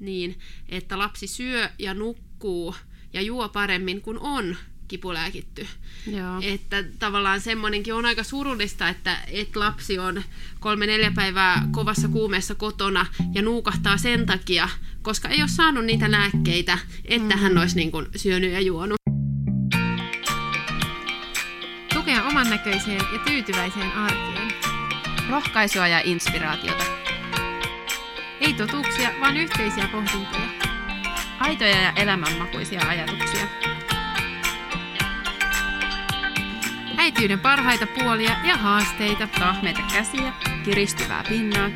niin, että lapsi syö ja nukkuu ja juo paremmin kuin on kipulääkitty. Joo. Että tavallaan semmoinenkin on aika surullista, että, että lapsi on kolme-neljä päivää kovassa kuumeessa kotona ja nuukahtaa sen takia, koska ei ole saanut niitä lääkkeitä, että hän olisi niin kuin syönyt ja juonut. Tukea oman näköiseen ja tyytyväiseen arkeen. Rohkaisua ja inspiraatiota. Ei totuuksia, vaan yhteisiä pohdintoja. Aitoja ja elämänmakuisia ajatuksia. Äitiyden parhaita puolia ja haasteita. Tahmeita käsiä, kiristyvää pinnaa,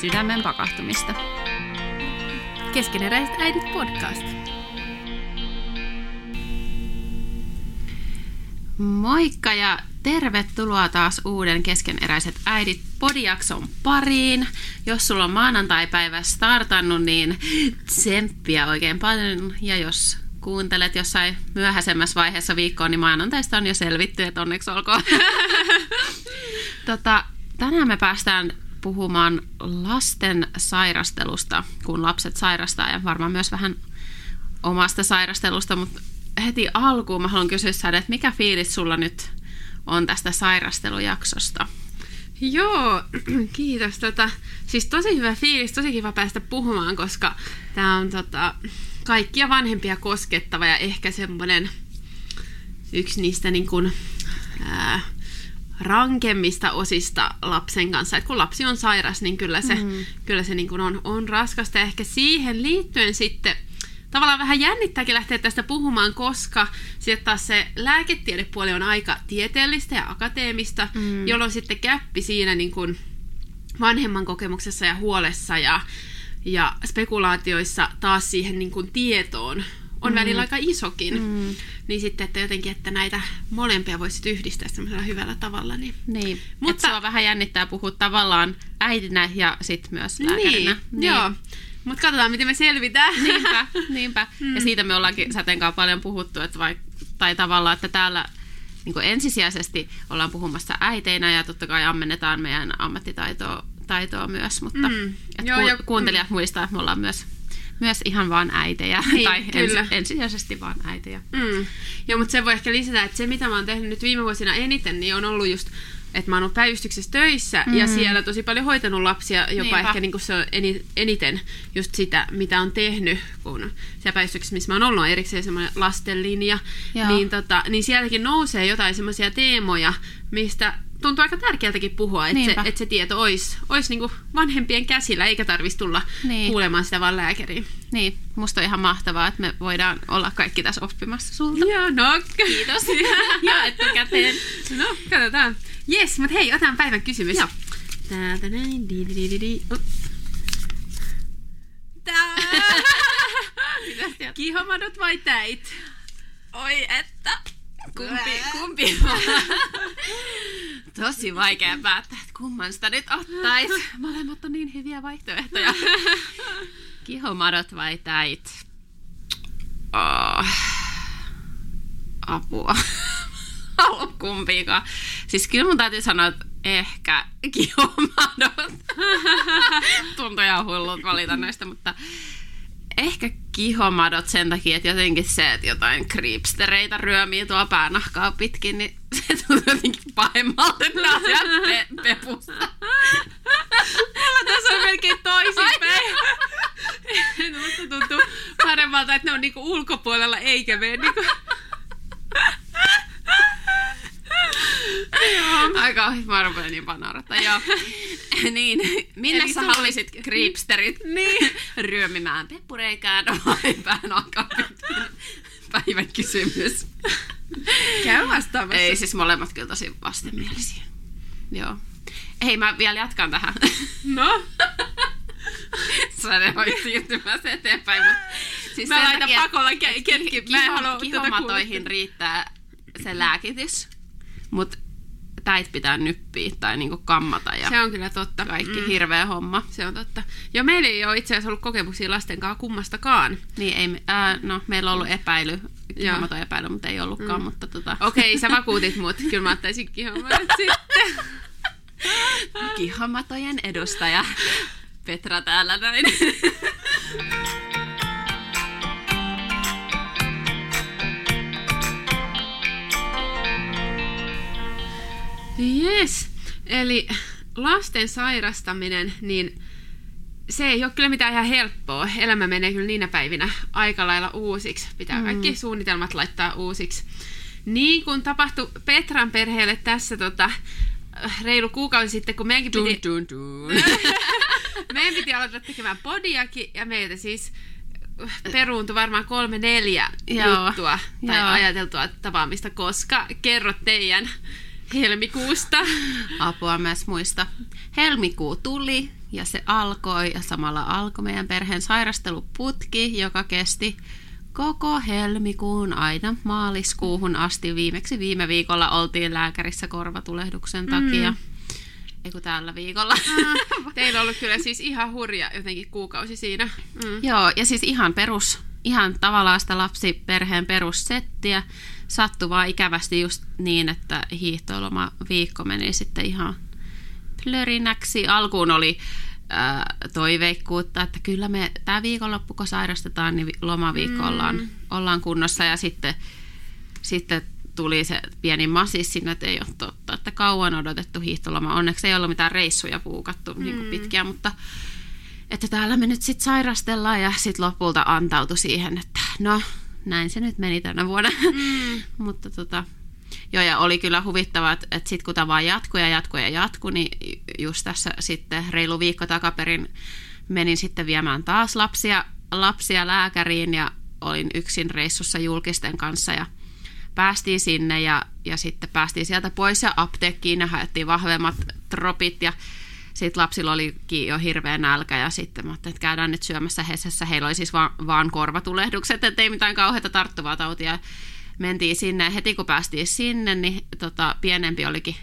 sydämen pakahtumista. Keskeneräiset äidit podcast. Moikka ja tervetuloa taas uuden Keskeneräiset äidit podiakson pariin. Jos sulla on maanantai-päivä startannut, niin tsemppiä oikein paljon. Ja jos kuuntelet jossain myöhäisemmässä vaiheessa viikkoa, niin maanantaista on jo selvitty, että onneksi olkoon. tota, tänään me päästään puhumaan lasten sairastelusta, kun lapset sairastaa ja varmaan myös vähän omasta sairastelusta, mutta heti alkuun mä haluan kysyä että mikä fiilis sulla nyt on tästä sairastelujaksosta? Joo, kiitos. Tota, siis tosi hyvä fiilis, tosi kiva päästä puhumaan, koska tämä on tota, kaikkia vanhempia koskettava ja ehkä semmoinen yksi niistä niin kuin, ää, rankemmista osista lapsen kanssa. Et kun lapsi on sairas, niin kyllä se, mm. kyllä se niin kuin on, on raskasta. Ja ehkä siihen liittyen sitten tavallaan vähän jännittääkin lähteä tästä puhumaan, koska sitten taas se lääketiedepuoli on aika tieteellistä ja akateemista, mm. jolloin sitten käppi siinä niin kuin vanhemman kokemuksessa ja huolessa ja, ja spekulaatioissa taas siihen niin kuin tietoon on mm. välillä aika isokin. Mm. Niin sitten, että jotenkin, että näitä molempia voisi yhdistää semmoisella hyvällä tavalla. Niin, niin. mutta sua vähän jännittää puhua tavallaan äitinä ja sitten myös lääkärinä. Niin, niin. joo. Mutta katsotaan, miten me selvitään. Niinpä, niinpä. Mm. Ja siitä me ollaankin Säteenkaan paljon puhuttu, että vaik, tai tavallaan, että täällä niin ensisijaisesti ollaan puhumassa äiteinä ja totta kai ammennetaan meidän ammattitaitoa taitoa myös, mutta mm. Joo, ku, ja, kuuntelijat mm. muistaa, että me ollaan myös myös ihan vaan äitejä, niin, tai kyllä. Ens, ensisijaisesti vaan äitejä. Mm. Joo, mutta se voi ehkä lisätä, että se mitä mä oon tehnyt nyt viime vuosina eniten, niin on ollut just että mä oon ollut päivystyksessä töissä mm. ja siellä tosi paljon hoitanut lapsia, jopa Niinpä. ehkä niin se on eniten just sitä, mitä on tehnyt, kun siellä päivystyksessä, missä mä oon ollut, on erikseen semmoinen lastenlinja, niin, tota, niin sielläkin nousee jotain semmoisia teemoja, mistä tuntuu aika tärkeältäkin puhua, että se, että se tieto olisi, olisi niinku vanhempien käsillä, eikä tarvitsisi tulla niin. kuulemaan sitä vaan lääkäriin. Niin, musta on ihan mahtavaa, että me voidaan olla kaikki tässä oppimassa sulta. Joo, no kiitos. ja etukäteen. No, katsotaan. Jes, mutta hei, otan päivän kysymys. Joo. Täältä näin. Di, di, di, di. Tää. Kihomadot vai täit? Oi että. Kumpi, kumpi Tosi vaikea päättää, että kumman sitä nyt ottais. Molemmat on niin hyviä vaihtoehtoja. Kihomadot vai täit? Oh. Apua. Haluan kumpiikaan. Siis kyllä mun täytyy sanoa, että ehkä kihomadot. Tuntuu ihan hullulta valita näistä, mutta ehkä kihomadot sen takia, että jotenkin se, että jotain creepstereitä ryömii tuolla päänahkaa pitkin, niin se tuntuu jotenkin pahemmalta, että nämä on pe- pepussa. tässä on melkein toisinpäin. Musta tuntuu paremmalta, että ne on niinku ulkopuolella eikä mene niinku... Aika mä rupean niin panarata. Joo. niin, minne Eli sä haluaisit creepsterit niin. ryömimään peppureikään vai pään Päivän kysymys. Käy vastaamassa. Ei, siis molemmat kyllä tosi vastenmielisiä. Joo. Hei, mä vielä jatkan tähän. No? Sä ne voi siirtymässä eteenpäin, mutta... Siis mä laitan takia, pakolla ke- ketki. Mä en halua riittää se lääkitys, mutta täit pitää nyppiä tai niinku kammata. Ja se on kyllä totta. Kaikki mm. hirveä homma. Se on totta. Ja meillä ei ole itse asiassa ollut kokemuksia lasten kanssa kummastakaan. Niin, ei, äh, no, meillä on ollut epäily, kihommaton epäily, mutta ei ollutkaan. Mm. Mutta tota... Okei, okay, sä vakuutit mut. Kyllä mä ottaisin kihommat sitten. Kihomatojen edustaja Petra täällä näin. Yes. Eli lasten sairastaminen, niin se ei ole kyllä mitään ihan helppoa. Elämä menee kyllä niinä päivinä aika lailla uusiksi. Pitää mm. kaikki suunnitelmat laittaa uusiksi. Niin kuin tapahtui Petran perheelle tässä tota, reilu kuukausi sitten, kun meidänkin piti, Dun, dun, dun. meidän piti aloittaa tekemään podiakin, ja meiltä siis peruuntui varmaan kolme neljä Joo, juttua tai joo. ajateltua tapaamista, koska kerrot teidän helmikuusta. Apua myös muista. Helmikuu tuli ja se alkoi ja samalla alkoi meidän perheen sairasteluputki, joka kesti koko helmikuun aina maaliskuuhun asti. Viimeksi viime viikolla oltiin lääkärissä korvatulehduksen takia. Mm. Eiku tällä viikolla. Teillä on ollut kyllä siis ihan hurja jotenkin kuukausi siinä. Mm. Joo, ja siis ihan perus, ihan tavallaan sitä lapsiperheen perussettiä. Sattui vaan ikävästi just niin, että hiihtoloma viikko meni sitten ihan plörinäksi. Alkuun oli ää, toiveikkuutta, että kyllä me tämä viikonloppu, kun sairastetaan, niin vi- lomaviikko ollaan, Mm. ollaan kunnossa. Ja sitten, sitten tuli se pieni masis sinne, että ei ole totta, että kauan odotettu hiihtoloma. Onneksi ei ollut mitään reissuja puukattu niin kuin pitkiä, mutta että täällä me nyt sitten sairastellaan ja sitten lopulta antautui siihen, että no näin se nyt meni tänä vuonna. Mm. Mutta tota, joo ja oli kyllä huvittavaa, että, että sitten kun tämä vaan jatkui ja jatkui ja jatkui, niin just tässä sitten reilu viikko takaperin menin sitten viemään taas lapsia, lapsia lääkäriin ja olin yksin reissussa julkisten kanssa ja päästiin sinne ja, ja sitten päästiin sieltä pois ja apteekkiin ja haettiin vahvemmat tropit ja sitten lapsilla olikin jo hirveä nälkä ja sitten mä että käydään nyt syömässä Hesessä. Heillä oli siis vaan, vaan korvatulehdukset, ettei mitään kauheata tarttuvaa tautia. Mentiin sinne heti kun päästiin sinne, niin tota, pienempi olikin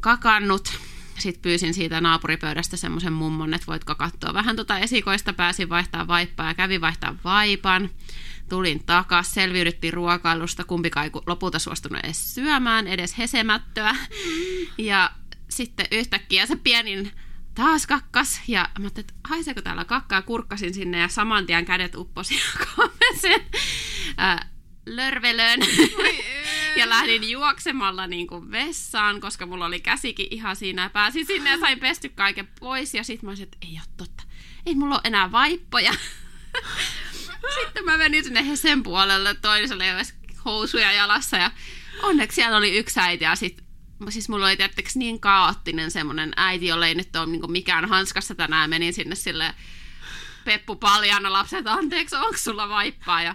kakannut. Sitten pyysin siitä naapuripöydästä semmoisen mummon, että voitko katsoa vähän tota esikoista. Pääsin vaihtaa vaippaa ja kävin vaihtaa vaipan. Tulin takas, selviydyttiin ruokailusta, kumpikaan ei lopulta suostunut edes syömään, edes hesemättöä. Ja sitten yhtäkkiä se pienin taas kakkas. Ja mä ajattelin, että haiseeko täällä kakkaa, kurkkasin sinne ja saman tien kädet upposi sen äh, lörvelöön. ja lähdin juoksemalla niin kuin vessaan, koska mulla oli käsikin ihan siinä ja pääsin sinne ja sain pesty kaiken pois. Ja sitten mä olisin, että ei ole totta, ei mulla ole enää vaippoja. sitten mä menin sinne Hesen puolelle, toiselle edes housuja jalassa. Ja onneksi siellä oli yksi äiti ja sit Siis mulla oli tietysti niin kaoottinen semmoinen äiti, jolle ei nyt ole niinku mikään hanskassa tänään. Menin sinne sille Peppu paljana lapset, anteeksi, onko sulla vaippaa? Ja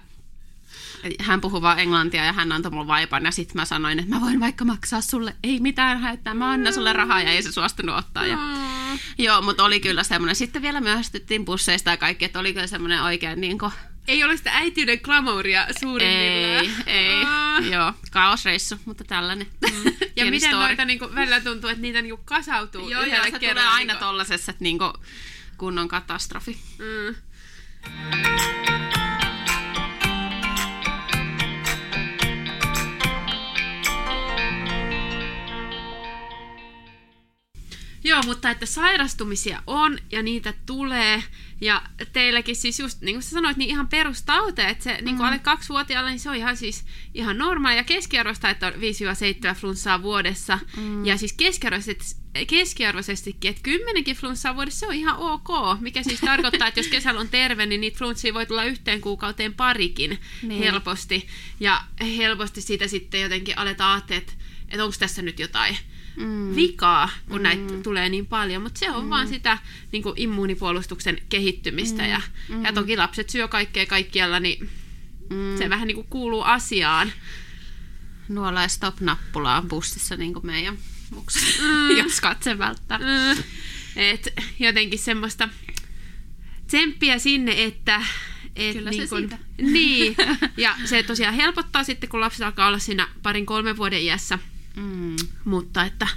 hän puhui vaan englantia ja hän antoi mulle vaipan ja sitten mä sanoin, että mä voin vaikka maksaa sulle, ei mitään haittaa, mä annan sulle rahaa ja ei se suostunut ottaa. Ja, Mm. joo, mutta oli kyllä semmoinen. Sitten vielä myöhästyttiin busseista ja kaikki, että oli kyllä semmoinen oikein niin kuin, Ei ole sitä äitiyden glamouria suurimmillaan. ei, ei, Ah. joo, kaosreissu, mutta tällainen. Ja Pieni miten story. noita niinku, välillä tuntuu, että niitä niinku kasautuu Joo, joo, se tulee kerralla. aina niinku- tollasessa, että niinku kunnon katastrofi. Mm. Joo, mutta että sairastumisia on ja niitä tulee. Ja teilläkin siis just, niin kuin sä sanoit, niin ihan perustauteja, että se mm. niin kuin alle kaksivuotiaalla, niin se on ihan siis ihan normaali. Ja keskiarvosta, että on 5-7 flunssaa vuodessa. Mm. Ja siis keskiarvoisesti, keskiarvoisestikin, että kymmenenkin flunssaa vuodessa se on ihan ok. Mikä siis tarkoittaa, että jos kesällä on terve, niin niitä flunssia voi tulla yhteen kuukauteen parikin Niin. niin. helposti. Ja helposti siitä sitten jotenkin aletaan ajatella, että, että onko tässä nyt jotain Mm. vikaa, kun mm. näitä tulee niin paljon, mutta se on mm. vaan sitä niin kuin immuunipuolustuksen kehittymistä. Mm. Ja, mm. ja toki lapset syö kaikkea kaikkialla, niin Mm. se vähän niin kuin kuuluu asiaan. Nuola ja stop-nappulaa bussissa niin kuin meidän mukset, Mm. jos katse välttää. Mm. Et jotenkin semmoista tsemppiä sinne, että et Kyllä se niin kun, siitä. Niin, ja se tosiaan helpottaa sitten, kun lapset alkaa olla siinä parin kolmen vuoden iässä, Mm. mutta, että,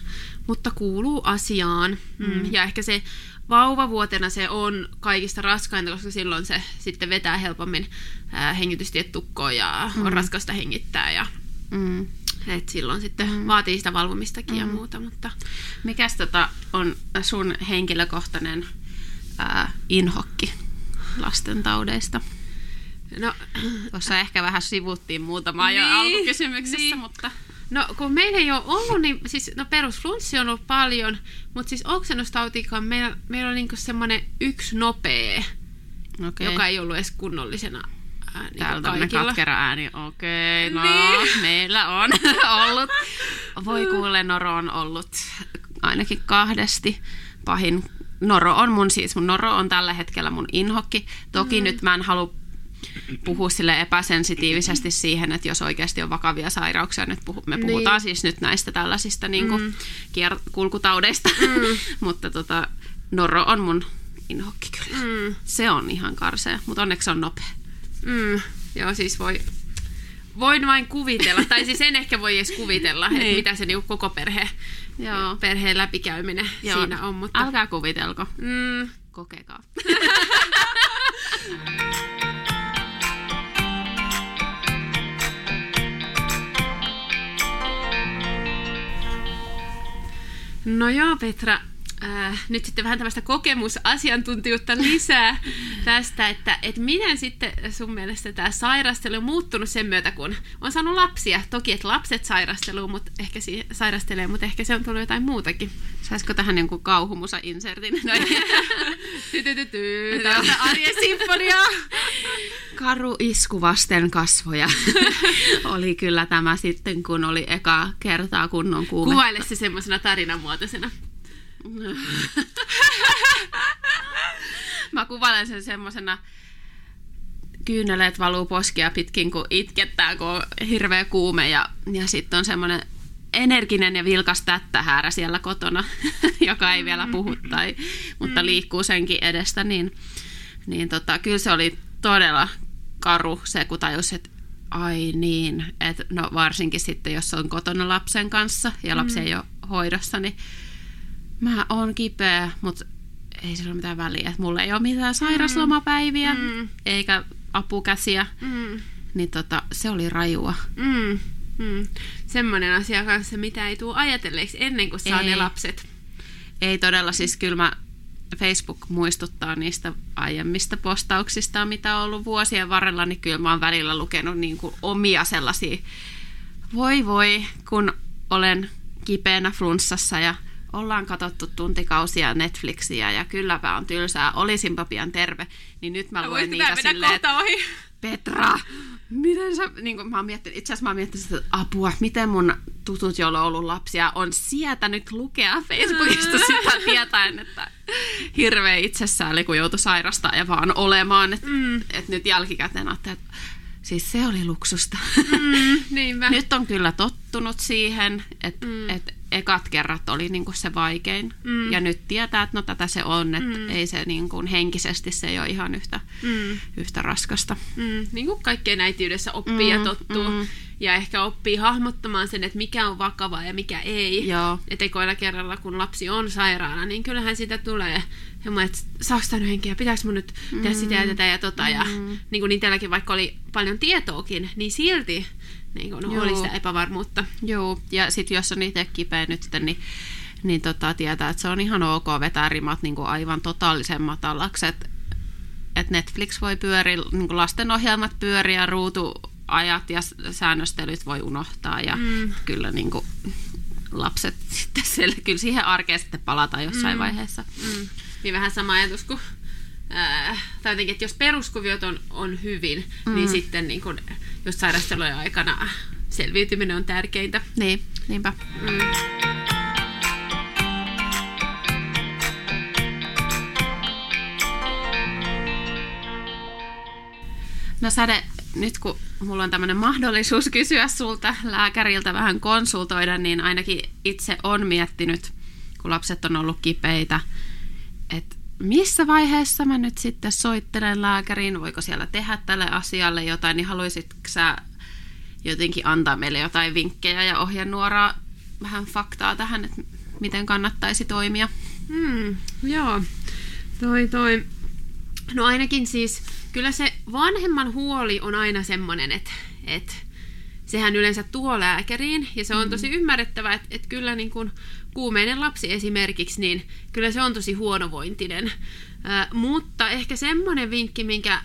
mutta kuuluu asiaan. Mm. Ja ehkä se vauvavuotena se on kaikista raskainta, koska silloin se sitten vetää helpommin ää, hengitystiet tukkoon ja mm. on raskasta hengittää ja Mm. et silloin sitten mm. vaatii sitä valvomistakin mm. ja muuta, mutta Mikäs tota on sun henkilökohtainen ää, inhokki lasten taudeista? no, Tuossa ehkä vähän sivuttiin muutamaa jo Niin, alkukysymyksessä, niin. mutta... No kun meillä ei ole ollut, niin siis no perusflunssi on ollut paljon, mutta siis oksennustautikaan meillä, meillä on niinku semmoinen yksi nopea, Okei. joka ei ollut edes kunnollisena ää, niinku Täällä kaikilla. katkera ääni. Okei, no Niin. meillä on ollut. Voi kuule, Noro on ollut ainakin kahdesti. Pahin Noro on mun siis, mun Noro on tällä hetkellä mun inhokki. Toki mm. nyt mä en halua puhua sille epäsensitiivisesti siihen, että jos oikeasti on vakavia sairauksia, nyt puhu, me puhutaan Niin. siis nyt näistä tällaisista niin kuin mm. kulkutaudeista, mm. mutta tota, Noro on mun inhokki kyllä. Mm, Se on ihan karsea, mutta onneksi se on nopea. mm, joo, siis voi, voin vain kuvitella, tai siis en ehkä voi edes kuvitella, että Niin. mitä se niinku koko perhe, Joo. perheen läpikäyminen Joo. siinä on. Mutta, Älkää kuvitelko. mm, Kokekaa. No joo, Petra. Äh, nyt sitten vähän tämmöistä kokemusasiantuntijuutta lisää tästä, että, että miten sitten sun mielestä tämä sairastelu on muuttunut sen myötä, kun on saanut lapsia. Toki, että lapset sairasteluu, mutta ehkä si- sairastelee, mutta ehkä se on tullut jotain muutakin. Saisiko tähän jonkun kauhumusa-insertin? No, Tytytyty, tämmöistä arjen sinfoniaa. Karu isku vasten kasvoja oli kyllä tämä sitten, kun oli eka kertaa kunnon kuume. Kuvaile se semmoisena tarinamuotoisena. Mä kuvailen sen semmosena kyyneleet valuu poskia pitkin, kun itkettää, kun on hirveä kuume ja, ja sitten on semmoinen energinen ja vilkas tättähäärä siellä kotona, joka ei vielä puhu, tai, mutta liikkuu senkin edestä, niin, niin tota, kyllä se oli todella karu se, kun tajus, että ai niin, että no varsinkin sitten, jos on kotona lapsen kanssa ja lapsi ei ole hoidossa, niin mä oon kipeä, mutta ei sillä ole mitään väliä, että mulla ei ole mitään sairaslomapäiviä, Mm. eikä apukäsiä, Mm. niin tota, se oli rajua. Mm. Mm. Semmoinen asia kanssa, mitä ei tule ajatelleeksi ennen kuin saa Ei. ne lapset. Ei todella, siis kyllä mä Facebook muistuttaa niistä aiemmista postauksista, mitä on ollut vuosien varrella, niin kyllä mä oon välillä lukenut niin kuin omia sellaisia, voi voi, kun olen kipeänä flunssassa ja ollaan katsottu tuntikausia Netflixiä ja kylläpä on tylsää, olisinpa pian terve, niin nyt mä luen niitä silleen, että ohi? Petra, miten sä, niin kuin mä oon miettinyt, itse asiassa mä oon miettinyt sitä apua, miten mun tutut, joilla on ollut lapsia, on sietänyt lukea Facebookista sitä tietäen, että hirveä itsessään, kun joutui sairastaa ja vaan olemaan, että Mm. et nyt jälkikäteen ajattelin, että siis se oli luksusta. Mm, niinpä. nyt on kyllä tottunut siihen, että Mm. et ekat kerrat oli niinku se vaikein. Mm. Ja nyt tietää, että no tätä se on, että Mm. ei se niinku, henkisesti se ei ole ihan yhtä, Mm. yhtä raskasta. Mm, niin kuin kaikkeen äitiydessä oppii mm, ja tottuu. Mm. Mm. Ja ehkä oppii hahmottamaan sen, että mikä on vakavaa ja mikä ei. Joo. Et ekoilla kerralla, kun lapsi on sairaana, niin kyllähän sitä tulee semmoinen, että saako tämä nyt henkeä, pitääkö mun nyt tehdä sitä ja tätä ja tota. Ja niin kuin itselläkin, vaikka oli paljon tietoakin, niin silti niin kuin oli sitä epävarmuutta. Joo, ja sitten jos on itse kipeä nyt, niin, niin tota, tietää, että se on ihan ok vetää rimat niin kuin aivan totaalisen matalaksi, että et Netflix voi pyöriä, niin kuin lastenohjelmat pyöriä, ruutuajat ja säännöstelyt voi unohtaa, ja Mm. kyllä niin kuin, lapset sitten siellä, kyllä siihen arkeen sitten palataan jossain Mm. vaiheessa. Mm. Niin vähän sama ajatus kuin tai jotenkin, että jos peruskuviot on, on hyvin, mm. niin sitten niin kun, just sairastelujen aikana selviytyminen on tärkeintä. Niin, niinpä. Mm. No Säde, nyt kun mulla on tämmöinen mahdollisuus kysyä sulta lääkäriltä vähän konsultoida, niin ainakin itse on miettinyt, kun lapset on ollut kipeitä, että missä vaiheessa mä nyt sitten soittelen lääkäriin, voiko siellä tehdä tälle asialle jotain, niin haluaisitko sä jotenkin antaa meille jotain vinkkejä ja ohjenuoraa vähän faktaa tähän, että miten kannattaisi toimia? Mm, joo, toi toi. No ainakin siis, kyllä se vanhemman huoli on aina semmoinen, että, että sehän yleensä tuo lääkäriin, ja se on tosi ymmärrettävää, että, että kyllä niin kuin kuumeinen lapsi esimerkiksi, niin kyllä se on tosi huonovointinen. Äh, mutta ehkä semmoinen vinkki, minkä,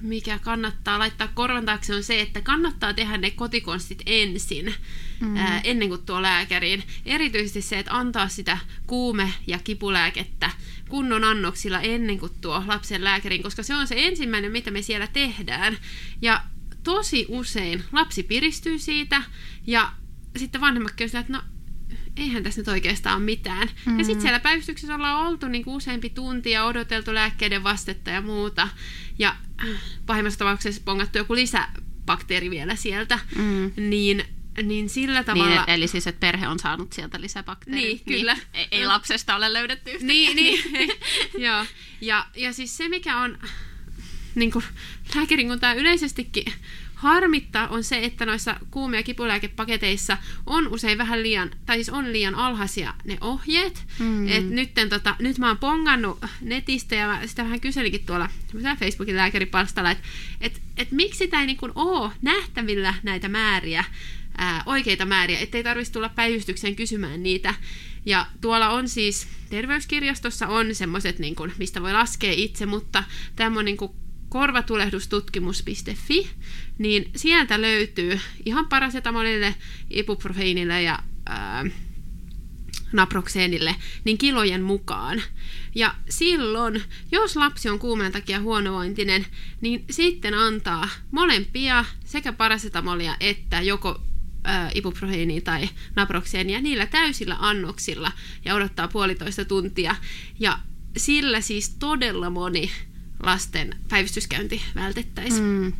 mikä kannattaa laittaa korvan taakse, on se, että kannattaa tehdä ne kotikonstit ensin, mm. ää, ennen kuin tuo lääkäriin. Erityisesti se, että antaa sitä kuume- ja kipulääkettä kunnon annoksilla ennen kuin tuo lapsen lääkäriin, koska se on se ensimmäinen, mitä me siellä tehdään. Ja tosi usein lapsi piristyy siitä, ja sitten vanhemmatkin on sitä, että no eihän tässä nyt oikeastaan mitään. Mm-hmm. Ja sitten siellä päivystyksessä ollaan oltu niin kuin useampi tunti ja odoteltu lääkkeiden vastetta ja muuta. Ja äh, pahimmassa tapauksessa pongattu joku lisäbakteeri vielä sieltä. Mm. Niin niin sillä tavalla... Niin, eli siis, että perhe on saanut sieltä lisäbakteeria. Niin, kyllä. Niin, ei, ei lapsesta ole löydetty yhtä. Niin, niin. Joo. Ja, ja siis se, mikä on niin kuin, lääkärin kun tämä yleisestikin harmittaa, on se, että noissa kuume- ja kipulääkepaketeissa on usein vähän liian, tai siis on liian alhaisia ne ohjeet. Mm. Et nytten, tota, nyt mä oon pongannut netistä ja mä sitä vähän kyselikin tuolla Facebookin lääkäripalstalla, että et, et miksi sitä ei niin ole nähtävillä näitä määriä, ää, oikeita määriä, ettei tarvitsisi tulla päivystykseen kysymään niitä. Ja tuolla on siis, terveyskirjastossa on semmoiset, niin mistä voi laskea itse, mutta tämmöinen niin korvatulehdustutkimus.fi, niin sieltä löytyy ihan parasetamolille, ibuprofeinille ja ää, naprokseenille, niin kilojen mukaan. Ja silloin, jos lapsi on kuumeen takia huonovointinen, niin sitten antaa molempia sekä parasetamolia että joko ää, tai naprokseenia niillä täysillä annoksilla ja odottaa puolitoista tuntia. Ja sillä siis todella moni lasten päivystyskäynti vältettäisiin. Mm.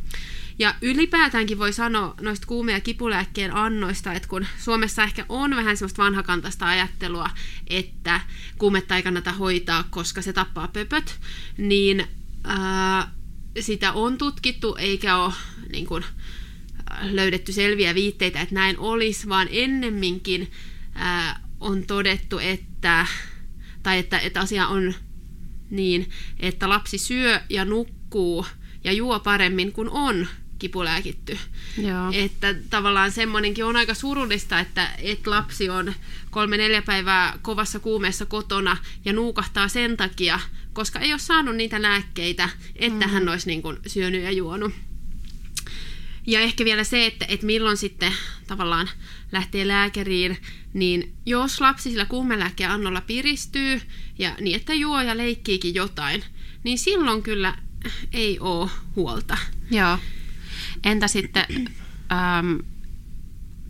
Ja ylipäätäänkin voi sanoa noista kuume- ja kipulääkkeen annoista, että kun Suomessa ehkä on vähän semmoista vanhakantaista ajattelua, että kuumetta ei kannata hoitaa, koska se tappaa pöpöt, niin ää, sitä on tutkittu eikä ole niin kuin, löydetty selviä viitteitä, että näin olisi, vaan ennemminkin ää, on todettu, että, tai että, että asia on niin, että lapsi syö ja nukkuu ja juo paremmin kuin on kipulääkitty. Joo. Että tavallaan semmoinenkin on aika surullista, että, että lapsi on kolme-neljä päivää kovassa kuumeessa kotona ja nuukahtaa sen takia, koska ei ole saanut niitä lääkkeitä, että mm. hän olisi niin kuin syönyt ja juonut. Ja ehkä vielä se, että, että milloin sitten tavallaan lähtee lääkäriin, niin jos lapsi sillä kuumelääkkeen annolla piristyy ja niin, että juo ja leikkiikin jotain, niin silloin kyllä ei ole huolta. Joo. Entä sitten ähm,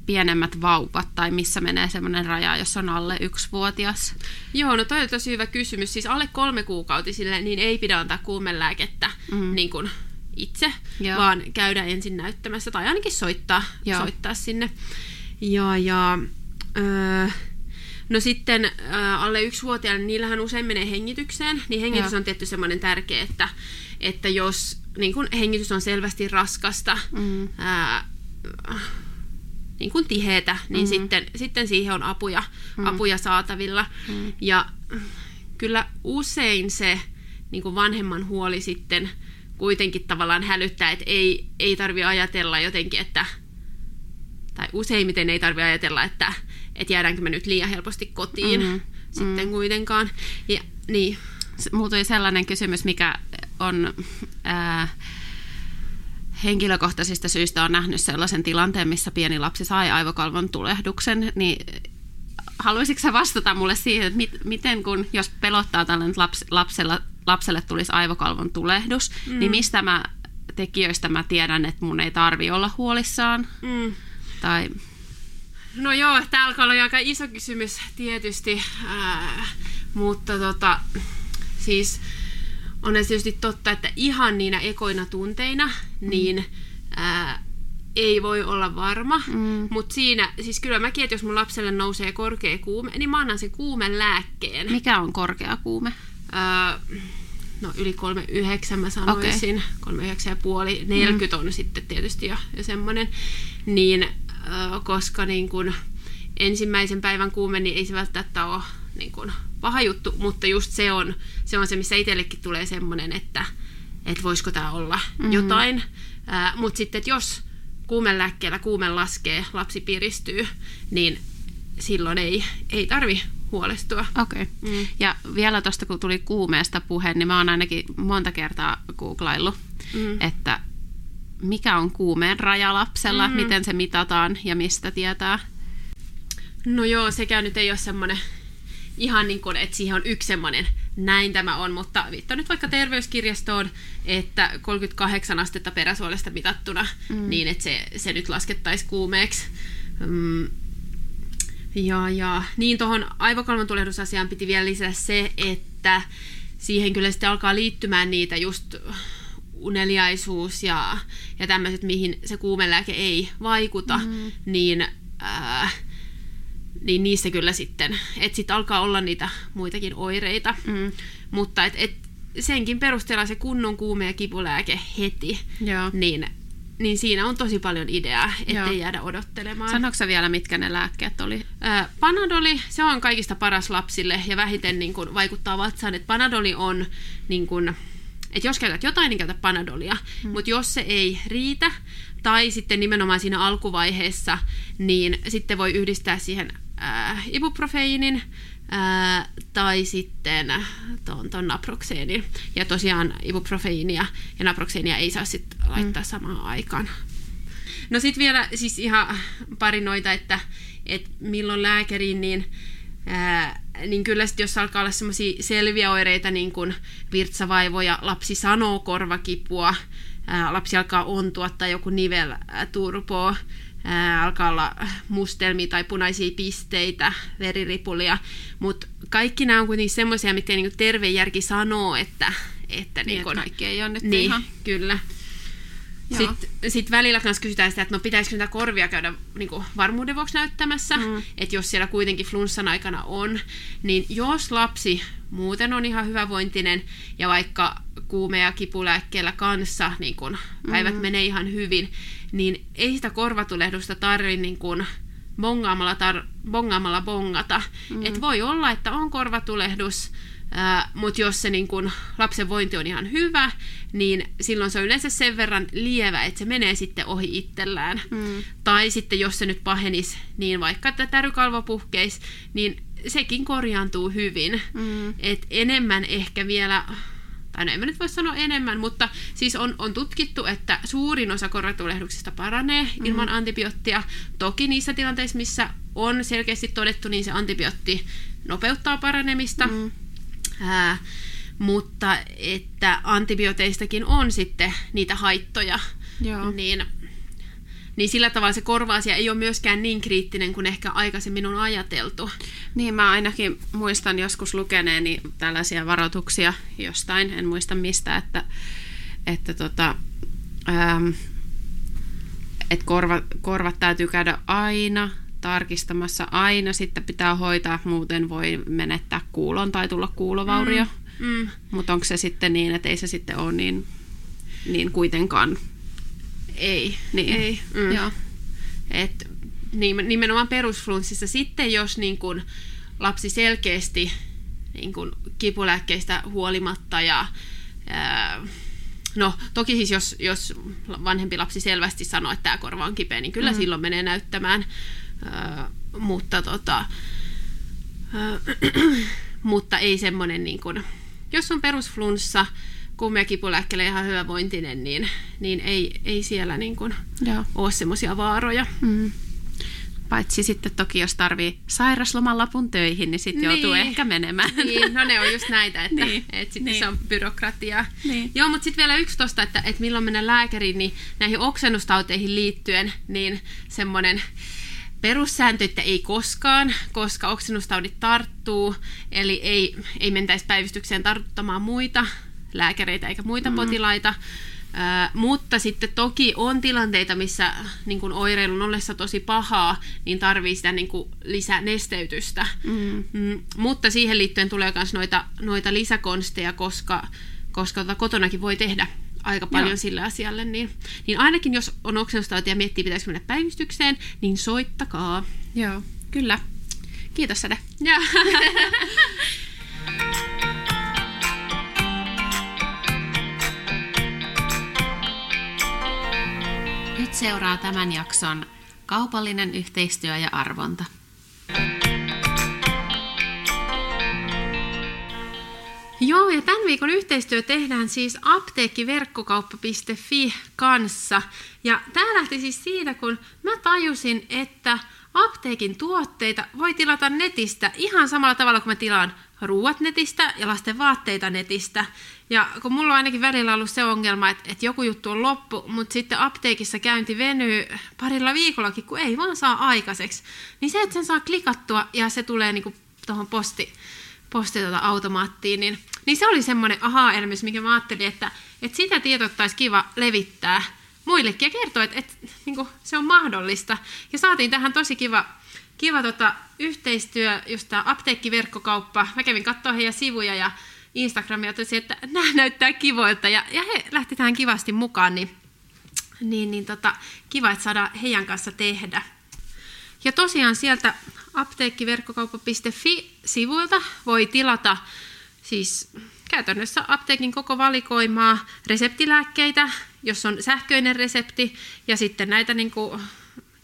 pienemmät vauvat tai missä menee semmoinen raja, jos on alle yksivuotias? Joo, no toi on tosi hyvä kysymys. Siis alle kolme kuukautisille niin ei pidä antaa kuumelääkettä mm. niin kuin itse, Joo. vaan käydä ensin näyttämässä tai ainakin soittaa, Joo. soittaa sinne. Ja, ja öö, no sitten öö, alle yksivuotiaille, niillähän usein menee hengitykseen, niin hengitys Joo. on tietty semmoinen tärkeä, että, että jos niin kun hengitys on selvästi raskasta, mm. ää, niin kuin tiheetä, niin mm. sitten, sitten siihen on apuja, mm. apuja saatavilla. Mm. Ja kyllä usein se niin kuin vanhemman huoli sitten kuitenkin tavallaan hälyttää, että ei, ei tarvi ajatella jotenkin, että tai useimmiten ei tarvi ajatella, että, että jäädäänkö me nyt liian helposti kotiin mm-hmm. sitten mm. kuitenkaan. Ja, niin. Mulla tuli sellainen kysymys, mikä on ää, henkilökohtaisista syistä on nähnyt sellaisen tilanteen, missä pieni lapsi sai aivokalvon tulehduksen, niin haluaisitko sä vastata mulle siihen, että mit, miten kun, jos pelottaa tällainen laps, lapsella, lapselle tulisi aivokalvon tulehdus, mm. niin mistä mä tekijöistä mä tiedän, että mun ei tarvi olla huolissaan? Mm. Tai... No joo, tämä alkaa olla aika iso kysymys tietysti, ää, mutta tota, siis on tietysti totta, että ihan niinä ekoina tunteina, mm. niin ää, ei voi olla varma, mm. mutta siinä, siis kyllä mäkin, että jos mun lapselle nousee korkea kuume, niin mä annan sen kuumen lääkkeen. Mikä on korkea kuume? Ää, no yli 39 mä sanoisin, okay. 39 ja puoli, 40 mm. on sitten tietysti jo, jo semmoinen, niin koska niin kun ensimmäisen päivän kuume, niin ei se välttämättä ole niin kun paha juttu, mutta just se on se, on se missä itsellekin tulee semmoinen, että, että voisiko tämä olla mm-hmm. jotain. Mutta sitten, että jos kuumelääkkeellä kuume laskee, lapsi piristyy, niin silloin ei, ei tarvi huolestua. Okei. Okay. Mm. Ja vielä tuosta, kun tuli kuumeesta puhe, niin mä oon ainakin monta kertaa googlaillut mm. että mikä on kuumeen raja lapsella, mm. miten se mitataan ja mistä tietää. No joo, sekään nyt ei ole semmoinen ihan niin kuin, että siihen on yksi semmoinen, näin tämä on, mutta viittaa nyt vaikka terveyskirjastoon, että 38 astetta peräsuolesta mitattuna, mm. niin että se, se nyt laskettaisiin kuumeeksi. Mm. Ja, ja niin tuohon aivokalvon tulehdusasiaan piti vielä lisätä se, että siihen kyllä sitten alkaa liittymään niitä just uneliaisuus ja, ja tämmöiset, mihin se kuumelääke ei vaikuta, mm. niin, äh, niin niissä kyllä sitten, että sitten alkaa olla niitä muitakin oireita. Mm. Mutta et, et senkin perusteella se kunnon kuume- ja kipulääke heti, Joo. niin niin siinä on tosi paljon ideaa, ettei jäädä odottelemaan. Sanoitko vielä, mitkä ne lääkkeet oli? Ää, Panadoli, se on kaikista paras lapsille ja vähiten niin kun, vaikuttaa vatsaan. että Panadoli on, niin kun, että jos käytät jotain, niin käytä Panadolia. Hmm. Mutta jos se ei riitä, tai sitten nimenomaan siinä alkuvaiheessa, niin sitten voi yhdistää siihen ää, ibuprofeiinin, ää, tai sitten tuon, tuon naproxeenin. Ja tosiaan ibuprofeiinia ja naproxeenia ei saa sitten laittaa mm. samaan aikaan. No sitten vielä siis ihan pari noita, että, että milloin lääkäriin, niin Ää, niin kyllä sitten jos alkaa olla semmoisia selviä oireita, niin kuin virtsavaivoja, lapsi sanoo korvakipua, ää, lapsi alkaa ontua tai joku nivel turpoo, ää, alkaa olla mustelmia tai punaisia pisteitä, veriripulia, mutta kaikki nämä on kuitenkin semmoisia, mitä niinku terve järki sanoo, että, että niin, kun, kaikki ei ole nyt niin, ihan. kyllä. Sitten sit välillä myös kysytään sitä, että no pitäisikö niitä korvia käydä niin kuin varmuuden vuoksi näyttämässä, mm. että jos siellä kuitenkin flunssan aikana on, niin jos lapsi muuten on ihan hyvävointinen ja vaikka kuume- ja kipulääkkeellä kanssa niin kun päivät mm. menee ihan hyvin, niin ei sitä korvatulehdusta tarvitse niin kun bongaamalla, tar- bongaamalla bongata. Mm. Et voi olla, että on korvatulehdus, mutta jos se niin kun, lapsen vointi on ihan hyvä, niin silloin se on yleensä sen verran lievä, että se menee sitten ohi itsellään. Mm. Tai sitten jos se nyt pahenisi, niin vaikka että tärykalvo puhkeisi, niin sekin korjaantuu hyvin. Mm. Et enemmän ehkä vielä tai no en mä nyt voi sanoa enemmän, mutta siis on, on tutkittu, että suurin osa korvatulehduksista paranee mm. ilman antibioottia. Toki niissä tilanteissa, missä on selkeästi todettu, niin se antibiootti nopeuttaa paranemista. Mm. Ää, mutta että antibiooteistakin on sitten niitä haittoja, Joo. niin niin sillä tavalla se korva-asia ei ole myöskään niin kriittinen kuin ehkä aikaisemmin on ajateltu. Niin, mä ainakin muistan joskus lukeneeni tällaisia varoituksia jostain, en muista mistä, että, että tota, ähm, että korva, korvat täytyy käydä aina tarkistamassa aina, sitten pitää hoitaa, muuten voi menettää kuulon tai tulla kuulovaurio. Mm, mm. Mutta onko se sitten niin, että ei se sitten ole niin, niin kuitenkaan ei. Niin. Ei. Mm. Joo. Et nimenomaan perusflunssissa sitten, jos niin kun lapsi selkeästi niin kun kipulääkkeistä huolimatta ja ää, No toki siis jos, jos vanhempi lapsi selvästi sanoo, että tämä korva on kipeä, niin kyllä mm. silloin menee näyttämään. Mutta tota, mutta ei semmoinen niin kuin, jos on perusflunssa, kuumia kipulääkkeellä ihan hyvävointinen, niin, niin ei, ei siellä niin kuin ole semmoisia vaaroja. Mm. Paitsi sitten toki, jos tarvii sairasloman lapun töihin, niin sitten niin. joutuu ehkä menemään. Niin, no ne on just näitä, että, niin. että sitten niin. se on byrokratiaa. Niin. Joo, mutta sitten vielä yksi tosta, että, että milloin mennään lääkäriin, niin näihin oksennustauteihin liittyen, niin semmoinen perussääntö, että ei koskaan, koska oksennustaudit tarttuu, eli ei, ei mentäisi päivystykseen tartuttamaan muita lääkäreitä eikä muita mm. potilaita. Ää, mutta sitten toki on tilanteita, missä niin kun oireilun ollessa tosi pahaa, niin tarvii sitä niin kun lisänesteytystä. Mm. Mm, mutta siihen liittyen tulee myös noita, noita lisäkonsteja, koska, koska tota kotonakin voi tehdä aika paljon Joo. sille asialle. Niin, niin ainakin jos on oksennustauti ja miettii, pitäisikö mennä päivystykseen, niin soittakaa. Joo, kyllä. Kiitos Sade. Joo. Nyt seuraa tämän jakson kaupallinen yhteistyö ja arvonta. Joo, ja tämän viikon yhteistyö tehdään siis apteekkiverkkokauppa.fi kanssa. Ja tämä lähti siis siitä, kun mä tajusin, että apteekin tuotteita voi tilata netistä ihan samalla tavalla kuin mä tilaan ruuat netistä ja lasten vaatteita netistä. Ja kun mulla on ainakin välillä ollut se ongelma, että, että joku juttu on loppu, mutta sitten apteekissa käynti venyy parilla viikollakin, kun ei vaan saa aikaiseksi. Niin se, että sen saa klikattua ja se tulee niinku tuohon posti, posti tuota automaattiin, niin, niin se oli semmoinen aha-elämys, mikä mä ajattelin, että, että sitä tietoa kiva levittää muillekin ja kertoa, että, että niin kuin, se on mahdollista. Ja saatiin tähän tosi kiva, kiva tota, yhteistyö, just tämä apteekkiverkkokauppa. Mä kävin katsoa heidän sivuja ja Instagramia tosi, että nämä näyttää kivoilta ja, ja he lähti tähän kivasti mukaan, niin, niin, niin tota, kiva, että saadaan heidän kanssa tehdä. Ja tosiaan sieltä apteekkiverkkokauppa.fi-sivuilta voi tilata siis käytännössä apteekin koko valikoimaa reseptilääkkeitä, jos on sähköinen resepti, ja sitten näitä niin kuin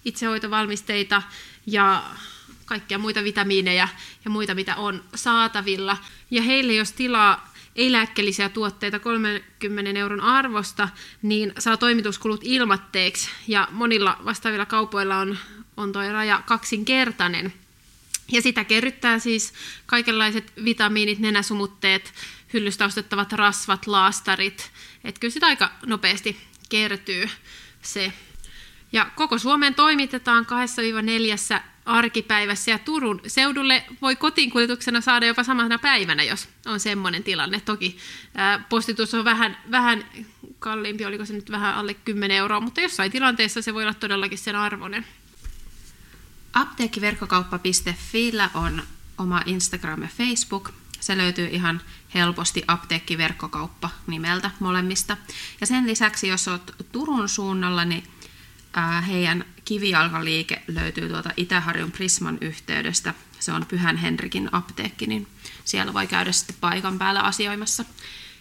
itsehoitovalmisteita ja kaikkia muita vitamiineja ja muita, mitä on saatavilla. Ja heille, jos tilaa ei-lääkkeellisiä tuotteita 30 euron arvosta, niin saa toimituskulut ilmatteeksi. Ja monilla vastaavilla kaupoilla on, on tuo raja kaksinkertainen. Ja sitä kerryttää siis kaikenlaiset vitamiinit, nenäsumutteet, hyllystä ostettavat rasvat, laastarit. Että kyllä sitä aika nopeasti kertyy se. Ja koko Suomeen toimitetaan 2-4 arkipäivässä ja Turun seudulle voi kotiinkuljetuksena saada jopa samana päivänä, jos on semmoinen tilanne. Toki ää, postitus on vähän, vähän kalliimpi, oliko se nyt vähän alle 10 euroa, mutta jossain tilanteessa se voi olla todellakin sen arvoinen. Apteekkiverkkokauppa.fillä on oma Instagram ja Facebook. Se löytyy ihan helposti apteekkiverkkokauppa nimeltä molemmista. Ja sen lisäksi, jos olet Turun suunnalla, niin heidän kivijalkaliike löytyy tuolta Itäharjun Prisman yhteydestä. Se on Pyhän Henrikin apteekki, niin siellä voi käydä sitten paikan päällä asioimassa.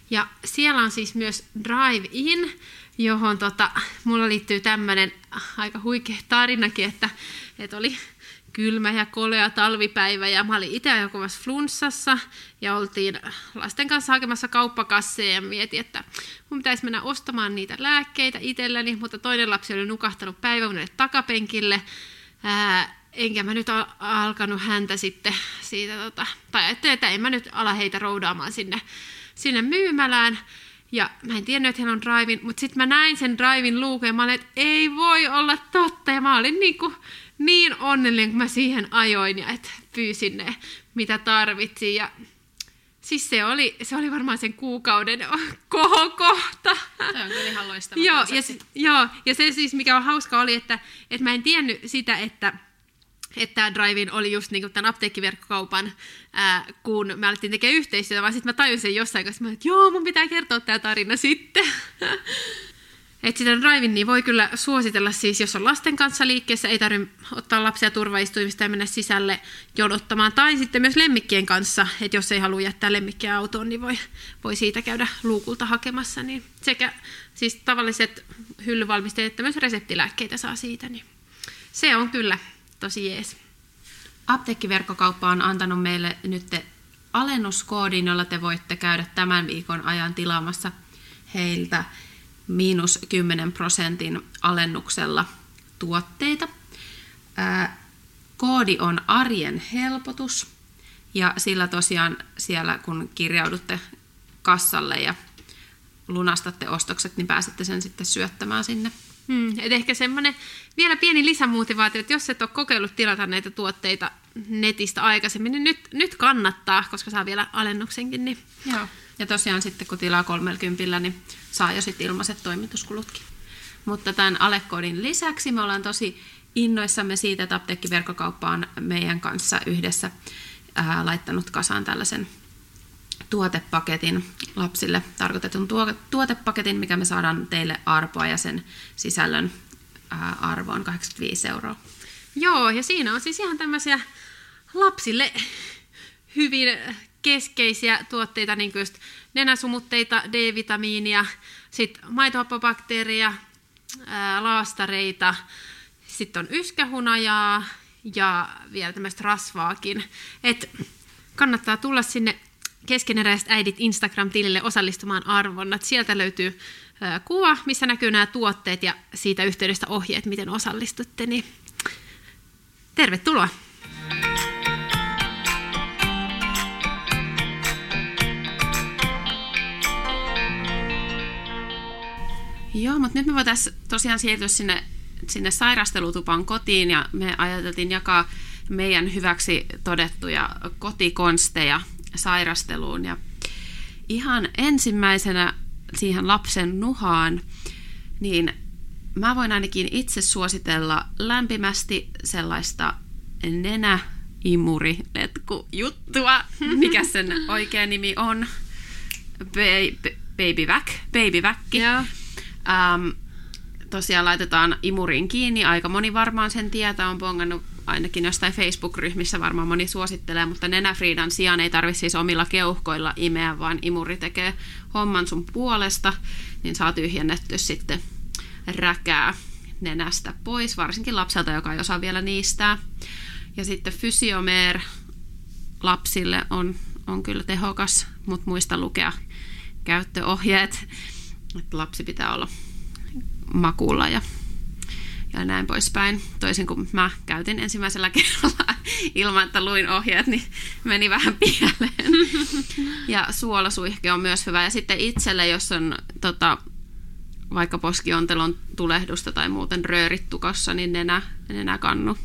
Ja siellä on siis myös Drive-In, johon tota, mulla liittyy tämmöinen aika huikea tarinakin, että, että oli kylmä ja kolea talvipäivä ja mä olin itse ajokovassa flunssassa ja oltiin lasten kanssa hakemassa kauppakasseja ja mietin, että mun pitäisi mennä ostamaan niitä lääkkeitä itselläni, mutta toinen lapsi oli nukahtanut päiväunille takapenkille. Ää, enkä mä nyt al- alkanut häntä sitten siitä, tota, tai ajattelin, että en mä nyt ala heitä roudaamaan sinne, sinne myymälään. Ja mä en tiennyt, että hän on drivin, mutta sitten mä näin sen drivin luukun ja mä olin, että ei voi olla totta. Ja mä olin niin, kuin, niin onnellinen, kun mä siihen ajoin ja että pyysin ne, mitä tarvitsin. Ja siis se oli, se oli varmaan sen kuukauden kohokohta. Se on kyllä ihan loistava joo, ja, joo, ja se siis, mikä on hauska oli, että, että mä en tiennyt sitä, että että tämä Drive-In oli just niinku tämän apteekkiverkkokaupan, ää, kun me alettiin tekemään yhteistyötä, vaan sitten mä tajusin jossain, mä että joo, mun pitää kertoa tämä tarina sitten. Et sitä Drive-In niin voi kyllä suositella siis, jos on lasten kanssa liikkeessä, ei tarvitse ottaa lapsia turvaistuimista ja mennä sisälle jonottamaan. Tai sitten myös lemmikkien kanssa, että jos ei halua jättää lemmikkiä autoon, niin voi, voi siitä käydä luukulta hakemassa. Niin sekä siis tavalliset hyllyvalmisteet että myös reseptilääkkeitä saa siitä. Niin se on kyllä tosi jees. Apteekkiverkkokauppa on antanut meille nyt alennuskoodin, jolla te voitte käydä tämän viikon ajan tilaamassa heiltä miinus 10 prosentin alennuksella tuotteita. Koodi on arjen helpotus ja sillä tosiaan siellä kun kirjaudutte kassalle ja lunastatte ostokset, niin pääsette sen sitten syöttämään sinne. Hmm, et ehkä semmoinen vielä pieni lisämotivaatio, että jos et ole kokeillut tilata näitä tuotteita netistä aikaisemmin, niin nyt, nyt kannattaa, koska saa vielä alennuksenkin. Niin. Joo. Ja tosiaan sitten kun tilaa 30, niin saa jo sitten ilmaiset toimituskulutkin. Mutta tämän alekoodin lisäksi me ollaan tosi innoissamme siitä, että apteekkiverkkokauppa on meidän kanssa yhdessä ää, laittanut kasaan tällaisen tuotepaketin lapsille tarkoitetun tuo- tuotepaketin, mikä me saadaan teille arpoa ja sen sisällön arvo on 85 euroa. Joo, ja siinä on siis ihan tämmöisiä lapsille hyvin keskeisiä tuotteita, niin kuin just nenäsumutteita, D-vitamiinia, sitten maitohappobakteeria, laastareita, sitten on yskähunajaa ja vielä tämmöistä rasvaakin. Et kannattaa tulla sinne keskeneräiset äidit Instagram-tilille osallistumaan arvonnat. Sieltä löytyy kuva, missä näkyy nämä tuotteet ja siitä yhteydestä ohjeet, miten osallistutte. Niin tervetuloa! Joo, mutta nyt me voitaisiin tosiaan siirtyä sinne, sinne sairastelutupan kotiin ja me ajateltiin jakaa meidän hyväksi todettuja kotikonsteja sairasteluun. Ja ihan ensimmäisenä siihen lapsen nuhaan, niin mä voin ainakin itse suositella lämpimästi sellaista nenäimuriletku juttua, mikä sen oikea nimi on. Baby, baby Vac, Baby Vac. Joo. Ähm, tosiaan laitetaan imuriin kiinni. Aika moni varmaan sen tietää, on bongannut ainakin jostain Facebook-ryhmissä varmaan moni suosittelee, mutta nenäfriidan sijaan ei tarvitse siis omilla keuhkoilla imeä, vaan imuri tekee homman sun puolesta, niin saa tyhjennetty sitten räkää nenästä pois, varsinkin lapselta, joka ei osaa vielä niistää. Ja sitten fysiomeer lapsille on, on kyllä tehokas, mutta muista lukea käyttöohjeet, että lapsi pitää olla makuulla ja, ja näin poispäin. Toisin kuin mä käytin ensimmäisellä kerralla ilman, että luin ohjeet, niin meni vähän pieleen. Ja suolasuihke on myös hyvä. Ja sitten itselle, jos on tota, vaikka poskiontelon tulehdusta tai muuten röörit tukossa, niin nenä, nenäkannu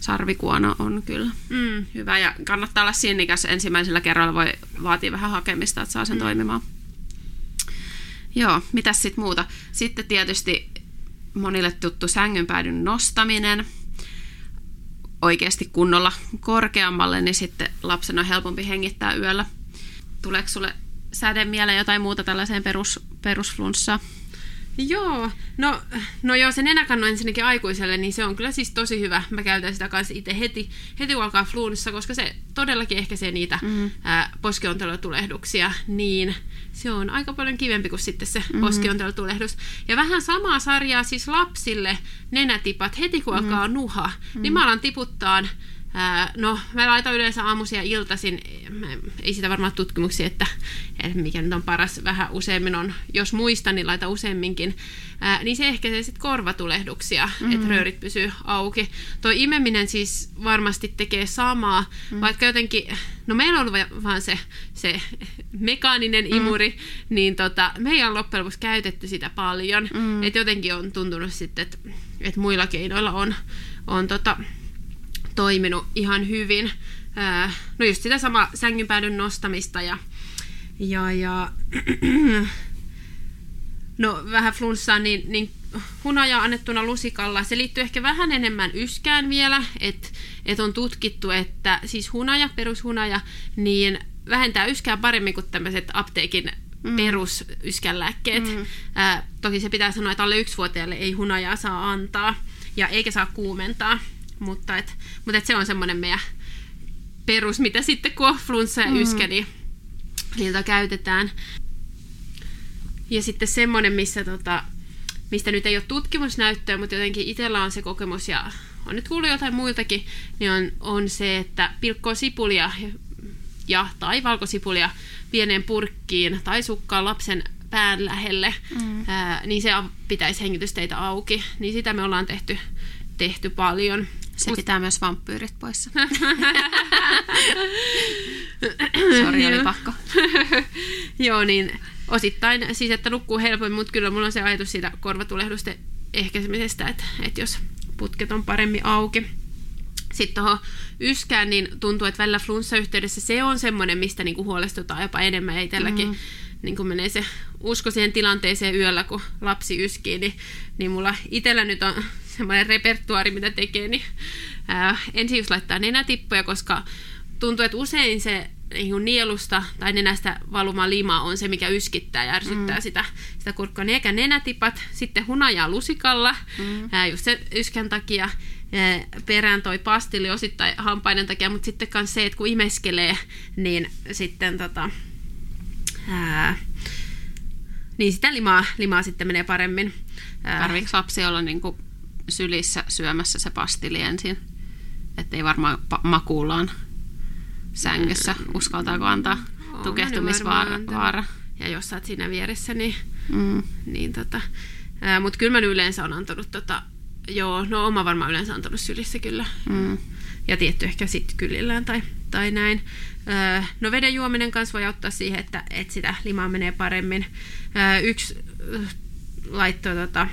sarvikuono on kyllä Mm. hyvä. Ja kannattaa olla sinnikäs ensimmäisellä kerralla, voi vaatia vähän hakemista, että saa sen mm. toimimaan. Joo, mitäs sitten muuta? Sitten tietysti monille tuttu sängynpäädyn nostaminen oikeasti kunnolla korkeammalle, niin sitten lapsen on helpompi hengittää yöllä. Tuleeko sulle säde mieleen jotain muuta tällaiseen perus, perusflunssaan? Joo, no, no joo, se nenäkannu ensinnäkin aikuiselle, niin se on kyllä siis tosi hyvä. Mä käytän sitä kanssa itse heti, heti kun alkaa flunssa, koska se todellakin ehkäisee niitä mm. ää, poskiontelotulehduksia, niin se on aika paljon kivempi kuin sitten se mm-hmm. poskiontelotulehdus. Ja vähän samaa sarjaa siis lapsille nenätipat heti kun mm-hmm. alkaa nuha, mm-hmm. niin mä alan tiputtaa No, mä laitan yleensä aamuisin ja iltaisin, ei sitä varmaan tutkimuksia, että, mikä nyt on paras, vähän useammin on, jos muistan, niin laita useamminkin, Ää, niin se ehkäisee sitten korvatulehduksia, mm-hmm. että röörit pysyy auki. Tuo imeminen siis varmasti tekee samaa, mm-hmm. vaikka jotenkin, no meillä on ollut va- vaan se, se mekaaninen imuri, mm-hmm. niin tota, me ei ole loppujen lopuksi käytetty sitä paljon, mm-hmm. että jotenkin on tuntunut sitten, että, että muilla keinoilla on, on tota, toiminut ihan hyvin. No just sitä sama sängynpäädyn nostamista ja, ja, ja no vähän flunssaa, niin, niin hunajaa annettuna lusikalla. Se liittyy ehkä vähän enemmän yskään vielä, että et on tutkittu, että siis hunaja, perushunaja, niin vähentää yskää paremmin kuin tämmöiset apteekin mm. perusyskänlääkkeet. Mm. Ää, toki se pitää sanoa, että alle yksivuotiaille ei hunajaa saa antaa ja eikä saa kuumentaa, mutta, et, mutta et se on semmoinen meidän perus, mitä sitten kun on flunssa ja yskä, niin niiltä käytetään. Ja sitten semmoinen, missä tota, mistä nyt ei ole tutkimusnäyttöä, mutta jotenkin itsellä on se kokemus ja on nyt kuullut jotain muiltakin, niin on, on se, että pilkkoo sipulia ja, tai valkosipulia pieneen purkkiin tai sukkaa lapsen pään lähelle, mm. ää, niin se pitäisi hengitysteitä auki. Niin sitä me ollaan tehty, tehty paljon. Se pitää myös vampyyrit poissa. Sori, oli pakko. Joo, niin osittain siis, että nukkuu helpommin, mutta kyllä mulla on se ajatus siitä korvatulehdusten ehkäisemisestä, että, että jos putket on paremmin auki. Sitten tuohon yskään, niin tuntuu, että välillä flunssa-yhteydessä se on semmoinen, mistä niinku huolestutaan jopa enemmän. Ei tälläkin mm. Niin kun menee se usko siihen tilanteeseen yöllä, kun lapsi yskii, niin, niin mulla itsellä nyt on semmoinen repertuaari, mitä tekee, niin ää, ensin just laittaa nenätippuja, koska tuntuu, että usein se niin nielusta tai nenästä valuma lima on se, mikä yskittää ja ärsyttää mm. sitä, sitä kurkkoa. Niin eikä nenätipat, sitten hunajaa lusikalla, mm. ää, just se yskän takia, ää, perään toi pastilli osittain hampaiden takia, mutta sitten myös se, että kun imeskelee, niin sitten tota, ää, niin sitä limaa, limaa sitten menee paremmin. Tarviiko lapsi olla niin kuin sylissä syömässä se pastilli ensin? Että ei varmaan pa- makuullaan sängyssä. Uskaltaako antaa? tukehtumisvaara. Vaara. Ja jos sä oot siinä vieressä, niin, Mm. niin tota, mutta kyllä mä yleensä on antanut tota, joo, no oma varmaan yleensä antanut sylissä kyllä. Mm. Ja tietty ehkä sitten kylillään tai, tai näin. No veden juominen kanssa voi auttaa siihen, että, että sitä limaa menee paremmin. Yksi laittoi tota,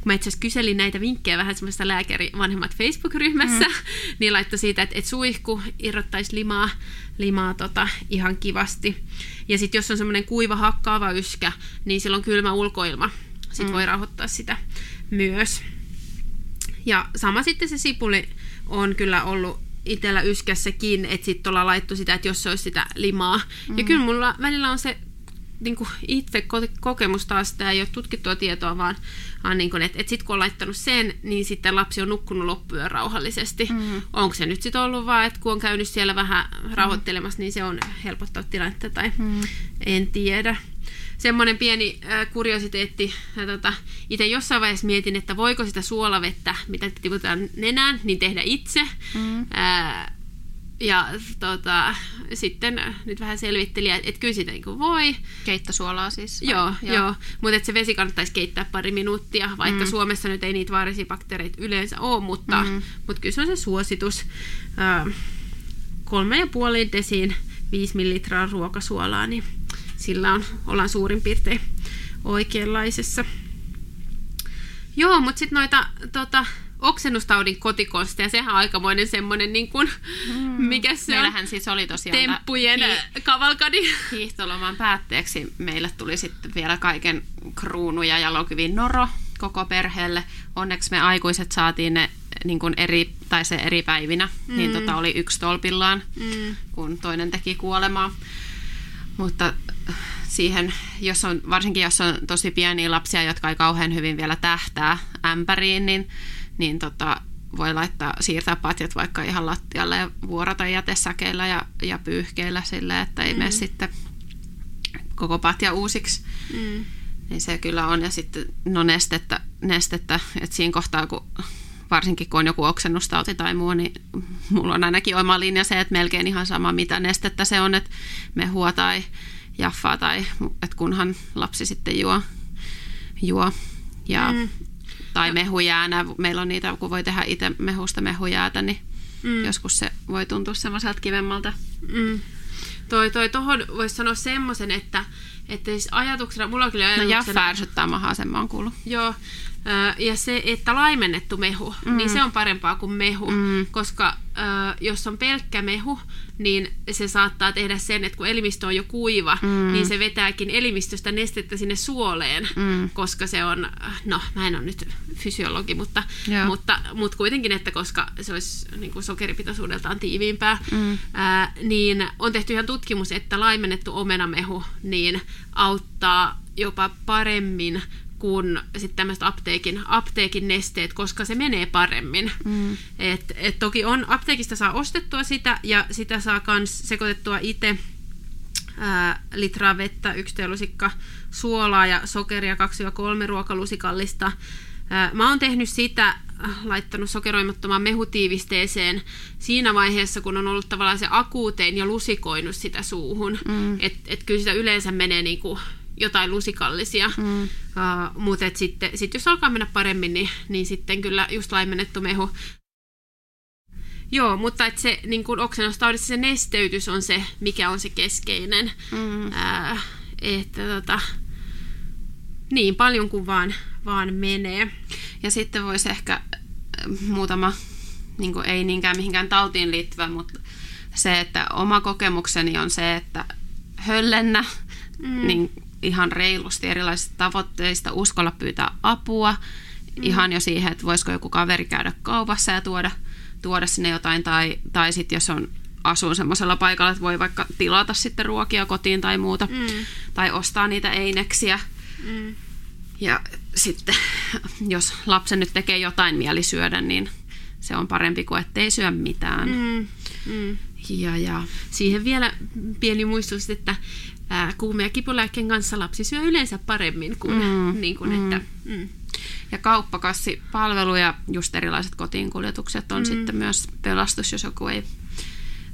kun mä itse asiassa kyselin näitä vinkkejä vähän semmoista lääkäri vanhemmat Facebook-ryhmässä, mm. niin laittoi siitä, että, että suihku irrottaisi limaa, limaa tota, ihan kivasti. Ja sitten jos on semmoinen kuiva hakkaava yskä, niin silloin kylmä ulkoilma. Sitten mm. voi rauhoittaa sitä myös. Ja sama sitten se sipuli on kyllä ollut itsellä yskässäkin, että sitten ollaan laittu sitä, että jos se olisi sitä limaa. Mm. Ja kyllä mulla välillä on se niin kuin itse ko- kokemus taas, tämä ei ole tutkittua tietoa, vaan, vaan niin kuin, että, että sitten kun on laittanut sen, niin sitten lapsi on nukkunut loppuyön rauhallisesti. Mm. Onko se nyt sitten ollut vaan, että kun on käynyt siellä vähän rauhoittelemassa, niin se on helpottanut tilannetta tai mm. en tiedä semmoinen pieni äh, kuriositeetti. Ja tota, itse jossain vaiheessa mietin, että voiko sitä suolavettä, mitä tiputetaan nenään, niin tehdä itse. Mm. Äh, ja tota, sitten nyt vähän selvittelin, että et kyllä sitä niin voi. Keittosuolaa siis? Vai? Joo, joo. joo. mutta se vesi kannattaisi keittää pari minuuttia, vaikka mm. Suomessa nyt ei niitä vaarallisia bakteereita yleensä ole, mutta, mm. mutta kyllä se on se suositus. Äh, kolme ja puoli desiin 5 millilitraa ruokasuolaa, niin sillä on, ollaan suurin piirtein oikeanlaisessa. Joo, mutta sitten noita tota, oksennustaudin kotikonsteja, sehän on aikamoinen semmoinen, niin kuin, mm. mikä se Meillähän on? siis oli tosiaan temppujen hi- kavalkadi. Hiihtoloman päätteeksi meille tuli sitten vielä kaiken kruunu ja jalokyvin noro koko perheelle. Onneksi me aikuiset saatiin ne niin kuin eri, tai se eri päivinä, mm. niin tota oli yksi tolpillaan, mm. kun toinen teki kuolemaa. Mutta siihen, jos on, varsinkin jos on tosi pieniä lapsia, jotka ei kauhean hyvin vielä tähtää ämpäriin, niin, niin tota, voi laittaa, siirtää patjat vaikka ihan lattialle ja vuorata jätesäkeillä ja, ja pyyhkeillä sille, että ei mm. mene sitten koko patja uusiksi. Mm. Niin se kyllä on. Ja sitten no nestettä, nestettä että siinä kohtaa, kun varsinkin kun on joku oksennustauti tai muu, niin mulla on ainakin oma linja se, että melkein ihan sama mitä nestettä se on, että mehua tai jaffaa tai että kunhan lapsi sitten juo, juo. Ja, mm. tai mehujäänä, meillä on niitä, kun voi tehdä itse mehusta mehujäätä, niin mm. joskus se voi tuntua semmoiselta kivemmalta. Mm. Toi, toi tohon voisi sanoa semmoisen, että, että siis ajatuksena, mulla on kyllä No ajatuksena... jaffa ärsyttää mahaa, sen mä oon kuullut. Joo, ja se, että laimennettu mehu, mm. niin se on parempaa kuin mehu, mm. koska äh, jos on pelkkä mehu, niin se saattaa tehdä sen, että kun elimistö on jo kuiva, mm. niin se vetääkin elimistöstä nestettä sinne suoleen, mm. koska se on, no mä en ole nyt fysiologi, mutta, mutta, mutta kuitenkin, että koska se olisi niin kuin sokeripitoisuudeltaan tiiviimpää, mm. ää, niin on tehty ihan tutkimus, että laimennettu omenamehu niin auttaa jopa paremmin kuin sitten tämmöiset apteekin, apteekin nesteet, koska se menee paremmin. Mm. Et, et toki on, apteekista saa ostettua sitä ja sitä saa myös sekoitettua itse litraa vettä, yksi teelusikka suolaa ja sokeria 2-3 ruokalusikallista. Ää, mä oon tehnyt sitä, laittanut sokeroimattomaan mehutiivisteeseen siinä vaiheessa, kun on ollut tavallaan se akuutein ja lusikoinut sitä suuhun. Mm. Että et kyllä sitä yleensä menee niinku jotain lusikallisia. Mm. Uh, mutta sitten sit jos alkaa mennä paremmin, niin, niin sitten kyllä just laimennettu mehu. Joo, mutta et se niin kun oksennustaudissa se nesteytys on se, mikä on se keskeinen. Mm. Uh, että tota, niin paljon kuin vaan, vaan menee. Ja sitten voisi ehkä muutama, niin ei niinkään mihinkään tautiin liittyvä, mutta se, että oma kokemukseni on se, että höllennä, mm. niin ihan reilusti erilaisista tavoitteista, uskalla pyytää apua, mm. ihan jo siihen, että voisiko joku kaveri käydä kaupassa ja tuoda, tuoda sinne jotain, tai, tai sitten jos on asuu semmoisella paikalla, että voi vaikka tilata sitten ruokia kotiin tai muuta, mm. tai ostaa niitä eineksiä. Mm. Ja sitten, jos lapsen nyt tekee jotain mieli syödä, niin se on parempi kuin ettei syö mitään. Mm. Mm. Ja, ja. Siihen vielä pieni muistutus, että ää, kuume- ja kipulääkkeen kanssa lapsi syö yleensä paremmin kuin, mm, niin kuin mm. että... Mm. Ja kauppakassipalvelu ja just erilaiset kotiinkuljetukset on mm. sitten myös pelastus, jos joku ei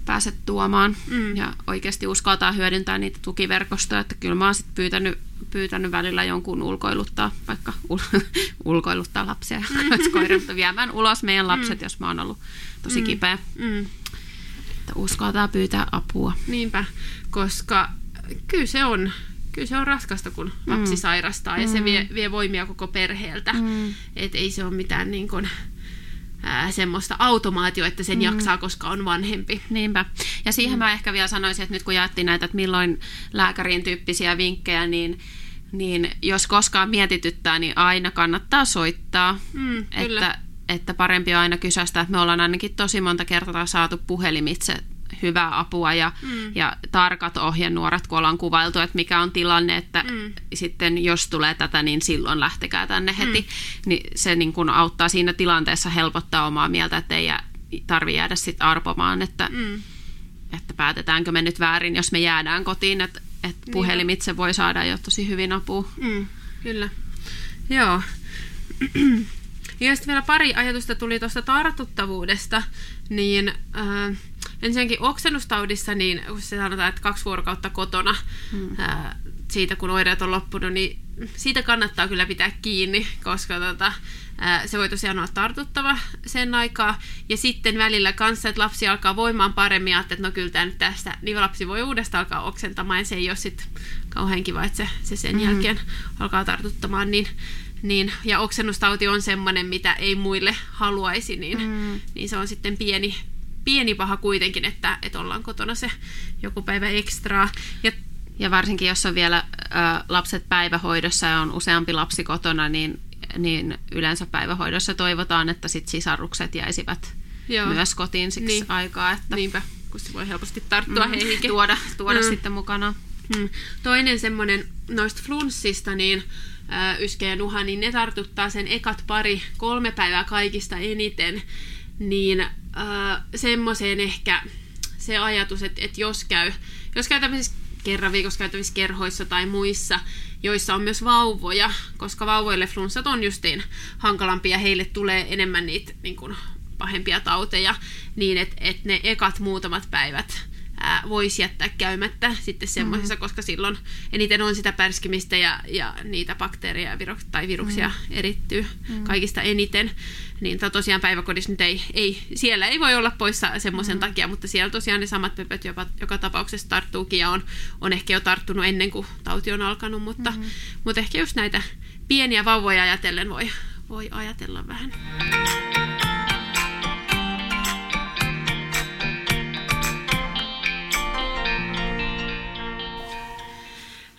pääse tuomaan. Mm. Ja oikeasti uskaltaa hyödyntää niitä tukiverkostoja, että kyllä mä oon sit pyytänyt, pyytänyt välillä jonkun ulkoiluttaa, vaikka ul- ulkoiluttaa lapsia, mm. koirat viemään ulos meidän lapset, mm. jos mä oon ollut tosi Mm. kipeä. Mm. Että uskaltaa pyytää apua. Niinpä, koska kyllä se on, kyllä se on raskasta, kun lapsi Mm. sairastaa ja se vie, vie voimia koko perheeltä. Mm. Et ei se ole mitään niin kuin, ää, semmoista automaatio, että sen jaksaa, koska on vanhempi. Niinpä. Ja siihen mm. mä ehkä vielä sanoisin, että nyt kun jaettiin näitä, että milloin lääkärin tyyppisiä vinkkejä, niin, niin jos koskaan mietityttää, niin aina kannattaa soittaa. Mm, kyllä. että, että parempi on aina kysästä, että me ollaan ainakin tosi monta kertaa saatu puhelimitse hyvää apua ja, Mm. ja tarkat ohjenuorat, kun ollaan kuvailtu, että mikä on tilanne, että Mm. sitten jos tulee tätä, niin silloin lähtekää tänne heti. Mm. Niin se niin kun auttaa siinä tilanteessa helpottaa omaa mieltä, että ei tarvi jäädä sitten arpomaan, että, Mm. että päätetäänkö me nyt väärin, jos me jäädään kotiin, että, että puhelimitse voi saada jo tosi hyvin apua. Mm, kyllä. Joo. Ja sitten vielä pari ajatusta tuli tuosta tartuttavuudesta, niin äh, ensinnäkin oksennustaudissa, niin kun se sanotaan, että kaksi vuorokautta kotona hmm. äh, siitä, kun oireet on loppunut, niin siitä kannattaa kyllä pitää kiinni, koska tota, äh, se voi tosiaan olla tartuttava sen aikaa. Ja sitten välillä kanssa, että lapsi alkaa voimaan paremmin, ja että no kyllä tämä nyt tästä, niin lapsi voi uudestaan alkaa oksentamaan, ja se ei ole sitten kauhean kiva, että se, se sen Mm-hmm. jälkeen alkaa tartuttamaan, niin niin, ja oksennustauti on semmoinen, mitä ei muille haluaisi, niin, mm. niin se on sitten pieni, pieni paha kuitenkin, että, että ollaan kotona se joku päivä ekstraa. Ja Ja varsinkin, jos on vielä ö, lapset päivähoidossa ja on useampi lapsi kotona, niin, niin yleensä päivähoidossa toivotaan, että sit sisarukset jäisivät Joo. myös kotiin siksi Niin. aikaa, että niinpä, kun se voi helposti tarttua mm. heihinkin. tuoda, tuoda Mm. sitten mukana. Mm. Toinen semmoinen noista flunssista, niin äh, Yskä ja Nuha, niin ne tartuttaa sen ekat pari, kolme päivää kaikista eniten, niin äh, semmoiseen ehkä se ajatus, että, että jos käy, jos käy tämmöisissä kerran viikossa käytävissä kerhoissa tai muissa, joissa on myös vauvoja, koska vauvoille flunssat on justiin hankalampia ja heille tulee enemmän niitä niin kuin, pahempia tauteja, niin että et ne ekat muutamat päivät ää, voisi jättää käymättä sitten semmoisessa, mm. koska silloin eniten on sitä pärskimistä ja, ja niitä bakteereja ja viro, tai viruksia mm. erittyy mm. kaikista eniten. Niin to- tosiaan päiväkodissa nyt ei, ei, siellä ei voi olla poissa semmoisen mm. takia, mutta siellä tosiaan ne samat pöpöt jopa, joka tapauksessa tarttuukin ja on, on ehkä jo tarttunut ennen kuin tauti on alkanut, mutta, mm. mutta ehkä just näitä pieniä vauvoja ajatellen voi, voi ajatella vähän.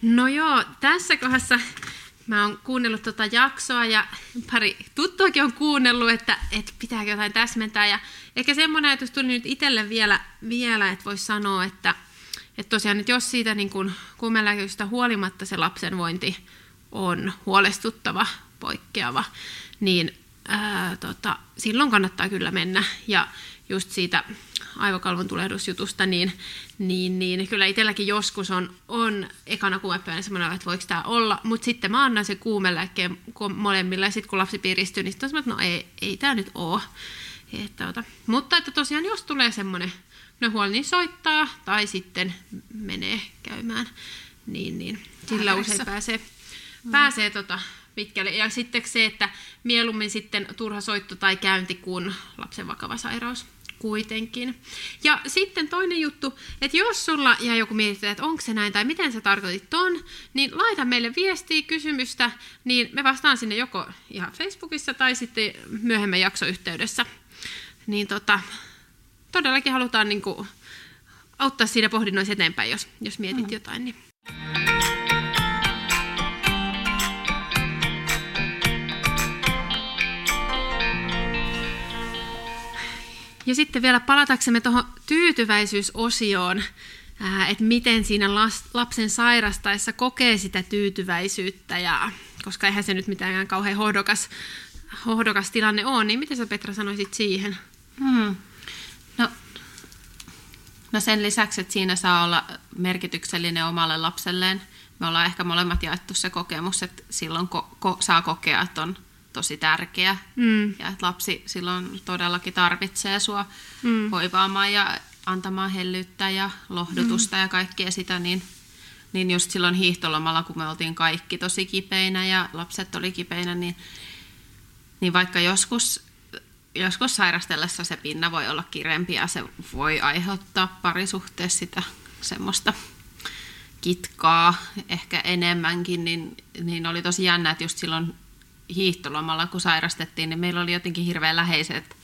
No joo, tässä kohdassa mä oon kuunnellut tota jaksoa ja pari tuttuakin on kuunnellut, että, että pitääkö jotain täsmentää. Ja ehkä semmoinen ajatus tuli nyt itselle vielä, vielä että voisi sanoa, että, että tosiaan, että jos siitä niin kuin kuumelääkitystä huolimatta se lapsen vointi on huolestuttava, poikkeava, niin ää, tota, silloin kannattaa kyllä mennä. Ja just siitä aivokalvon tulehdusjutusta, niin, niin, niin kyllä itselläkin joskus on, on ekana kuumepäivänä semmoinen, että voiko tämä olla, mutta sitten mä annan se kuumelääkkeen ku- molemmille, ja sitten kun lapsi piristyy, niin sitten että no ei, ei tämä nyt ole. Että, ota. Mutta että tosiaan, jos tulee semmoinen no huoli, niin soittaa, tai sitten menee käymään, niin, niin sillä Lääkärissä. usein pääsee, mm. pääsee tota, pitkälle. Ja sitten se, että mieluummin sitten turha soitto tai käynti kuin lapsen vakava sairaus kuitenkin. Ja sitten toinen juttu, että jos sulla jää joku mietitään, että onko se näin tai miten sä tarkoitit ton, niin laita meille viestiä, kysymystä, niin me vastaan sinne joko ihan Facebookissa tai sitten myöhemmin jaksoyhteydessä. Niin tota, todellakin halutaan niin kuin auttaa siinä pohdinnoissa eteenpäin, jos, jos mietit mm. jotain. Niin. Ja sitten vielä palataksemme tuohon tyytyväisyysosioon, että miten siinä lapsen sairastaessa kokee sitä tyytyväisyyttä, ja, koska eihän se nyt mitään kauhean hohdokas, hohdokas tilanne ole, niin miten sä Petra sanoisit siihen? Hmm. No, no sen lisäksi, että siinä saa olla merkityksellinen omalle lapselleen, me ollaan ehkä molemmat jaettu se kokemus, että silloin ko- ko- saa kokea, että on tosi tärkeä Mm. ja että lapsi silloin todellakin tarvitsee sua Mm. hoivaamaan ja, antamaan hellyyttä ja lohdutusta mm. ja kaikkea sitä, niin, niin just silloin hiihtolomalla, kun me oltiin kaikki tosi kipeinä ja lapset oli kipeinä, niin, niin vaikka joskus, joskus sairastellessa se pinna voi olla kirempi ja se voi aiheuttaa parisuhteessa sitä semmoista kitkaa ehkä enemmänkin, niin, niin oli tosi jännä, että just silloin hiihtolomalla, kun sairastettiin, niin meillä oli jotenkin hirveän läheiset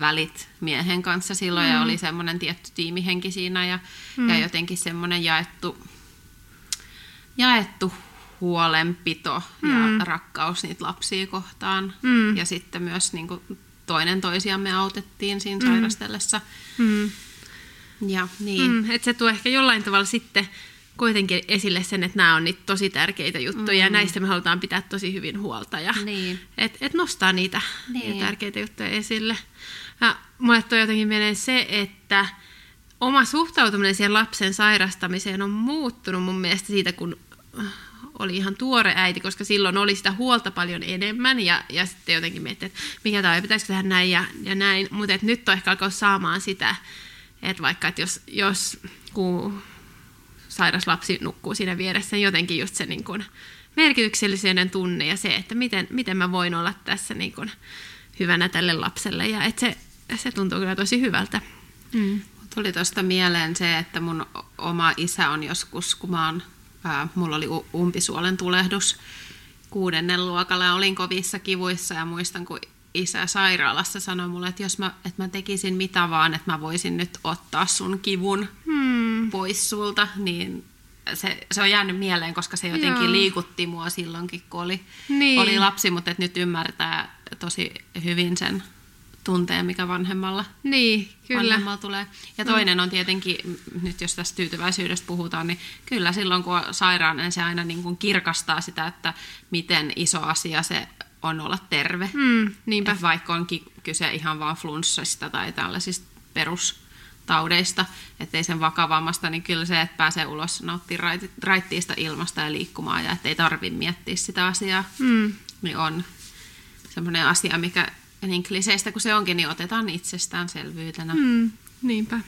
välit miehen kanssa silloin mm. ja oli semmoinen tietty tiimihenki siinä ja, mm. ja jotenkin semmoinen jaettu, jaettu huolenpito mm. ja rakkaus niitä lapsia kohtaan. Mm. Ja sitten myös niin kuin, toinen toisiamme autettiin siinä mm. sairastellessa. Mm. Ja, niin. mm, että se tuo ehkä jollain tavalla sitten kuitenkin esille sen, että nämä on niitä tosi tärkeitä juttuja mm. ja näistä me halutaan pitää tosi hyvin huolta ja niin. et, et nostaa niitä, niin. niitä tärkeitä juttuja esille. Ja mulle toi jotenkin menee se, että oma suhtautuminen siihen lapsen sairastamiseen on muuttunut mun mielestä siitä, kun oli ihan tuore äiti, koska silloin oli sitä huolta paljon enemmän ja, ja sitten jotenkin miettii, että mikä tämä pitäisikö tehdä näin ja, ja näin. Mutta nyt on ehkä alkaa saamaan sitä, että vaikka että jos, jos kun sairas lapsi nukkuu siinä vieressä, jotenkin just se niin kuin merkityksellinen tunne ja se, että miten, miten mä voin olla tässä niin kuin hyvänä tälle lapselle. Ja että se, se tuntuu kyllä tosi hyvältä. Mm. Tuli tuosta mieleen se, että mun oma isä on joskus, kun mä oon, ää, mulla oli umpisuolen tulehdus kuudennen luokalla ja olin kovissa kivuissa ja muistan, kun isä sairaalassa sanoi mulle, että jos mä, että mä tekisin mitä vaan, että mä voisin nyt ottaa sun kivun hmm. Pois sulta, niin se, se on jäänyt mieleen, koska se jotenkin Joo. liikutti mua silloinkin, kun oli, niin. oli lapsi, mutta et nyt ymmärtää tosi hyvin sen tunteen, mikä vanhemmalla, niin, kyllä. vanhemmalla tulee. Ja toinen on tietenkin, nyt jos tästä tyytyväisyydestä puhutaan, niin kyllä silloin kun on sairaan, se aina niin kuin kirkastaa sitä, että miten iso asia se on olla terve. Mm, niinpä. vaikka onkin kyse ihan vaan flunssista tai tällaisista perustaudeista, ettei sen vakavammasta, niin kyllä se, että pääsee ulos nauttii raittiista ilmasta ja liikkumaan ja ettei tarvitse miettiä sitä asiaa, mm. niin on semmoinen asia, mikä niin kliseistä kuin se onkin, niin otetaan itsestäänselvyytenä. Mm, niinpä.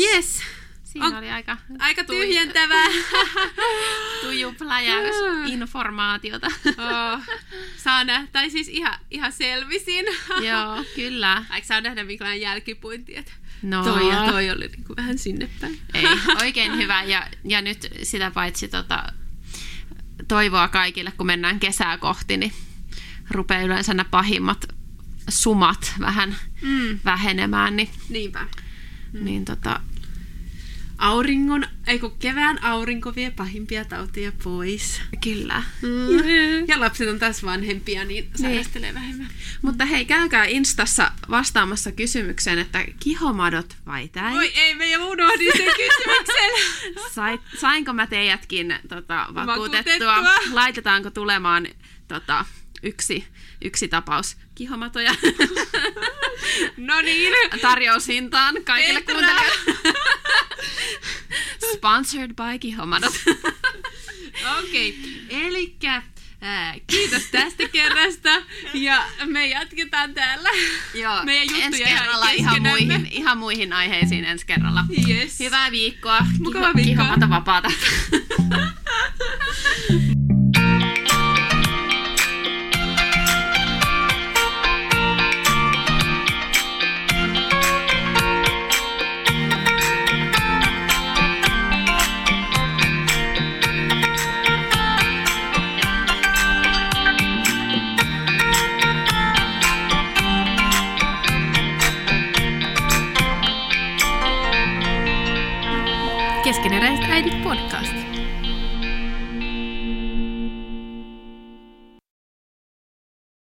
Yes. Siinä on oli aika, aika tyhjentävää. Tujupläjäys informaatiota. oh, saa nähdä, tai siis ihan, ihan selvisin. Joo, kyllä. Eikö saa nähdä minkälainen jälkipuinti, että no. toi ja toi oli niin kuin vähän sinne päin. Ei, oikein hyvä. Ja, ja nyt sitä paitsi tota, toivoa kaikille, kun mennään kesää kohti, niin rupeaa yleensä nämä pahimmat sumat vähän mm. vähenemään. Niin, Niinpä. Mm. Niin tota, auringon, eikö kevään aurinko vie pahimpia tautia pois. Kyllä. Mm. Ja lapset on taas vanhempia, niin sairastelee niin. vähemmän. Mutta hei, käykää Instassa vastaamassa kysymykseen, että kihomadot vai täi? Oi ei, me jo unohdin sen kysymyksen. Sai, sainko mä teidätkin tota, vakuutettua? vakuutettua? Laitetaanko tulemaan tota, yksi, yksi tapaus kihomatoja? no niin. Tarjoushintaan kaikille kuuntelijoille. Sponsored by Kihomadot. Okei, okay. eli kiitos tästä kerrasta ja me jatketaan täällä Joo, meidän juttuja ensi kerralla ihan muihin, ihan muihin aiheisiin ensi kerralla. Yes. Hyvää viikkoa. Mukavaa viikkoa. Vapaata.